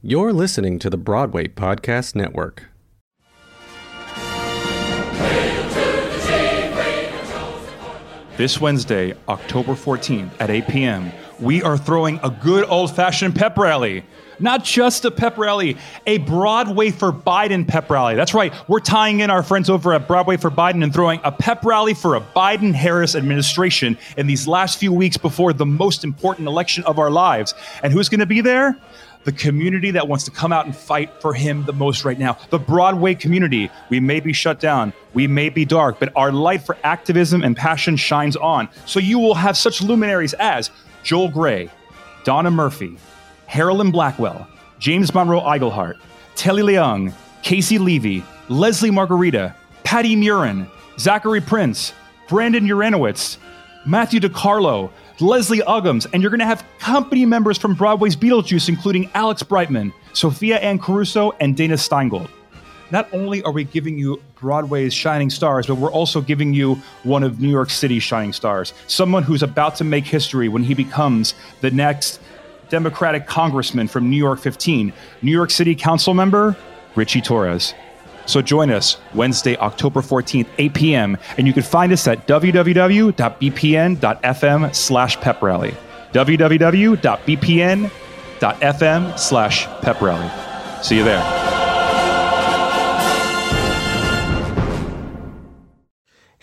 You're listening to the Broadway Podcast Network. This Wednesday, October 14th at 8 p.m., we are throwing a good old fashioned pep rally. Not just a pep rally, a Broadway for Biden pep rally. That's right, we're tying in our friends over at Broadway for Biden and throwing a pep rally for a Biden Harris administration in these last few weeks before the most important election of our lives. And who's going to be there? The community that wants to come out and fight for him the most right now. The Broadway community. We may be shut down, we may be dark, but our light for activism and passion shines on. So you will have such luminaries as Joel Grey, Donna Murphy, Harolyn Blackwell, James Monroe Iglehart, Telly Leung, Caissie Levy, Lesli Margherita, Patti Murin, Zachary Prince, Brandon Uranowitz, Matthew DiCarlo, Leslie Uggams, and you're going to have company members from Broadway's Beetlejuice, including Alex Brightman, Sophia Anne Caruso, and Dana Steingold. Not only are we giving you Broadway's shining stars, but we're also giving you one of New York City's shining stars, someone who's about to make history when he becomes the next Democratic congressman from New York 15, New York City Council member Ritchie Torres. So join us Wednesday, October 14th, 8 p.m. And you can find us at www.bpn.fm slash pep rally. www.bpn.fm slash pep rally. See you there.